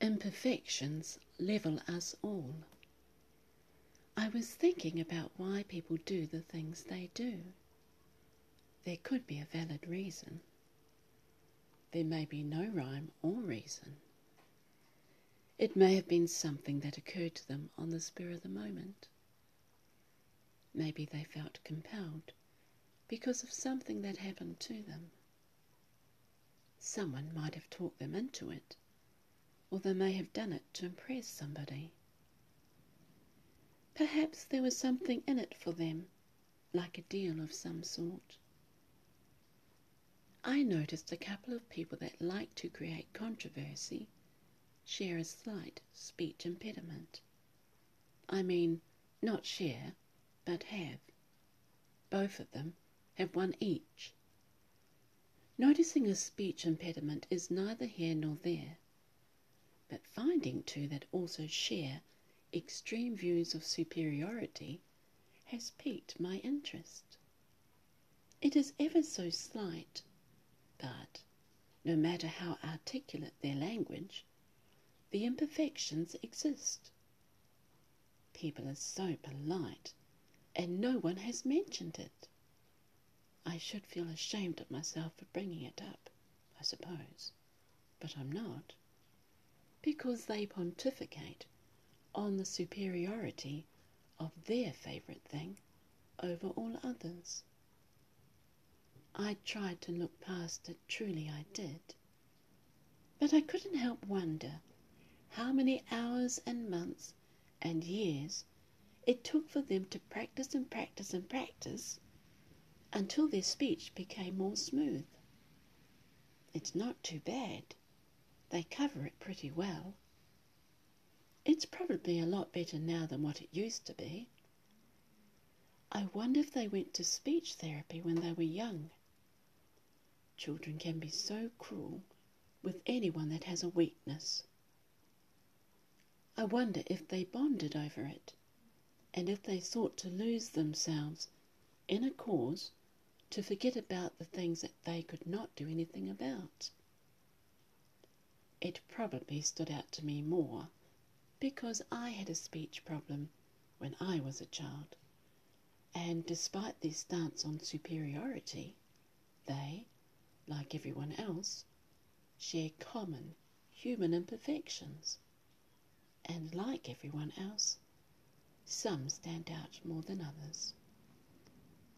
Imperfections level us all. I was thinking about why people do the things they do. There could be a valid reason. There may be no rhyme or reason. It may have been something that occurred to them on the spur of the moment. Maybe they felt compelled because of something that happened to them. Someone might have talked them into it, or they may have done it to impress somebody. Perhaps there was something in it for them, like a deal of some sort. I noticed a couple of people that like to create controversy share a slight speech impediment. I mean, not share, but have. Both of them have one each. Noticing a speech impediment is neither here nor there, but finding two that also share extreme views of superiority has piqued my interest. It is ever so slight, but no matter how articulate their language, the imperfections exist. People are so polite, and no one has mentioned it. I should feel ashamed of myself for bringing it up, I suppose, but I'm not, because they pontificate on the superiority of their favourite thing over all others. I tried to look past it, truly I did, but I couldn't help wonder how many hours and months and years it took for them to practice and practice and practice until their speech became more smooth. It's not too bad. They cover it pretty well. It's probably a lot better now than what it used to be. I wonder if they went to speech therapy when they were young. Children can be so cruel with anyone that has a weakness. I wonder if they bonded over it, and if they sought to lose themselves in a cause to forget about the things that they could not do anything about. It probably stood out to me more because I had a speech problem when I was a child, and despite their stance on superiority, they, like everyone else, share common human imperfections and like everyone else, some stand out more than others.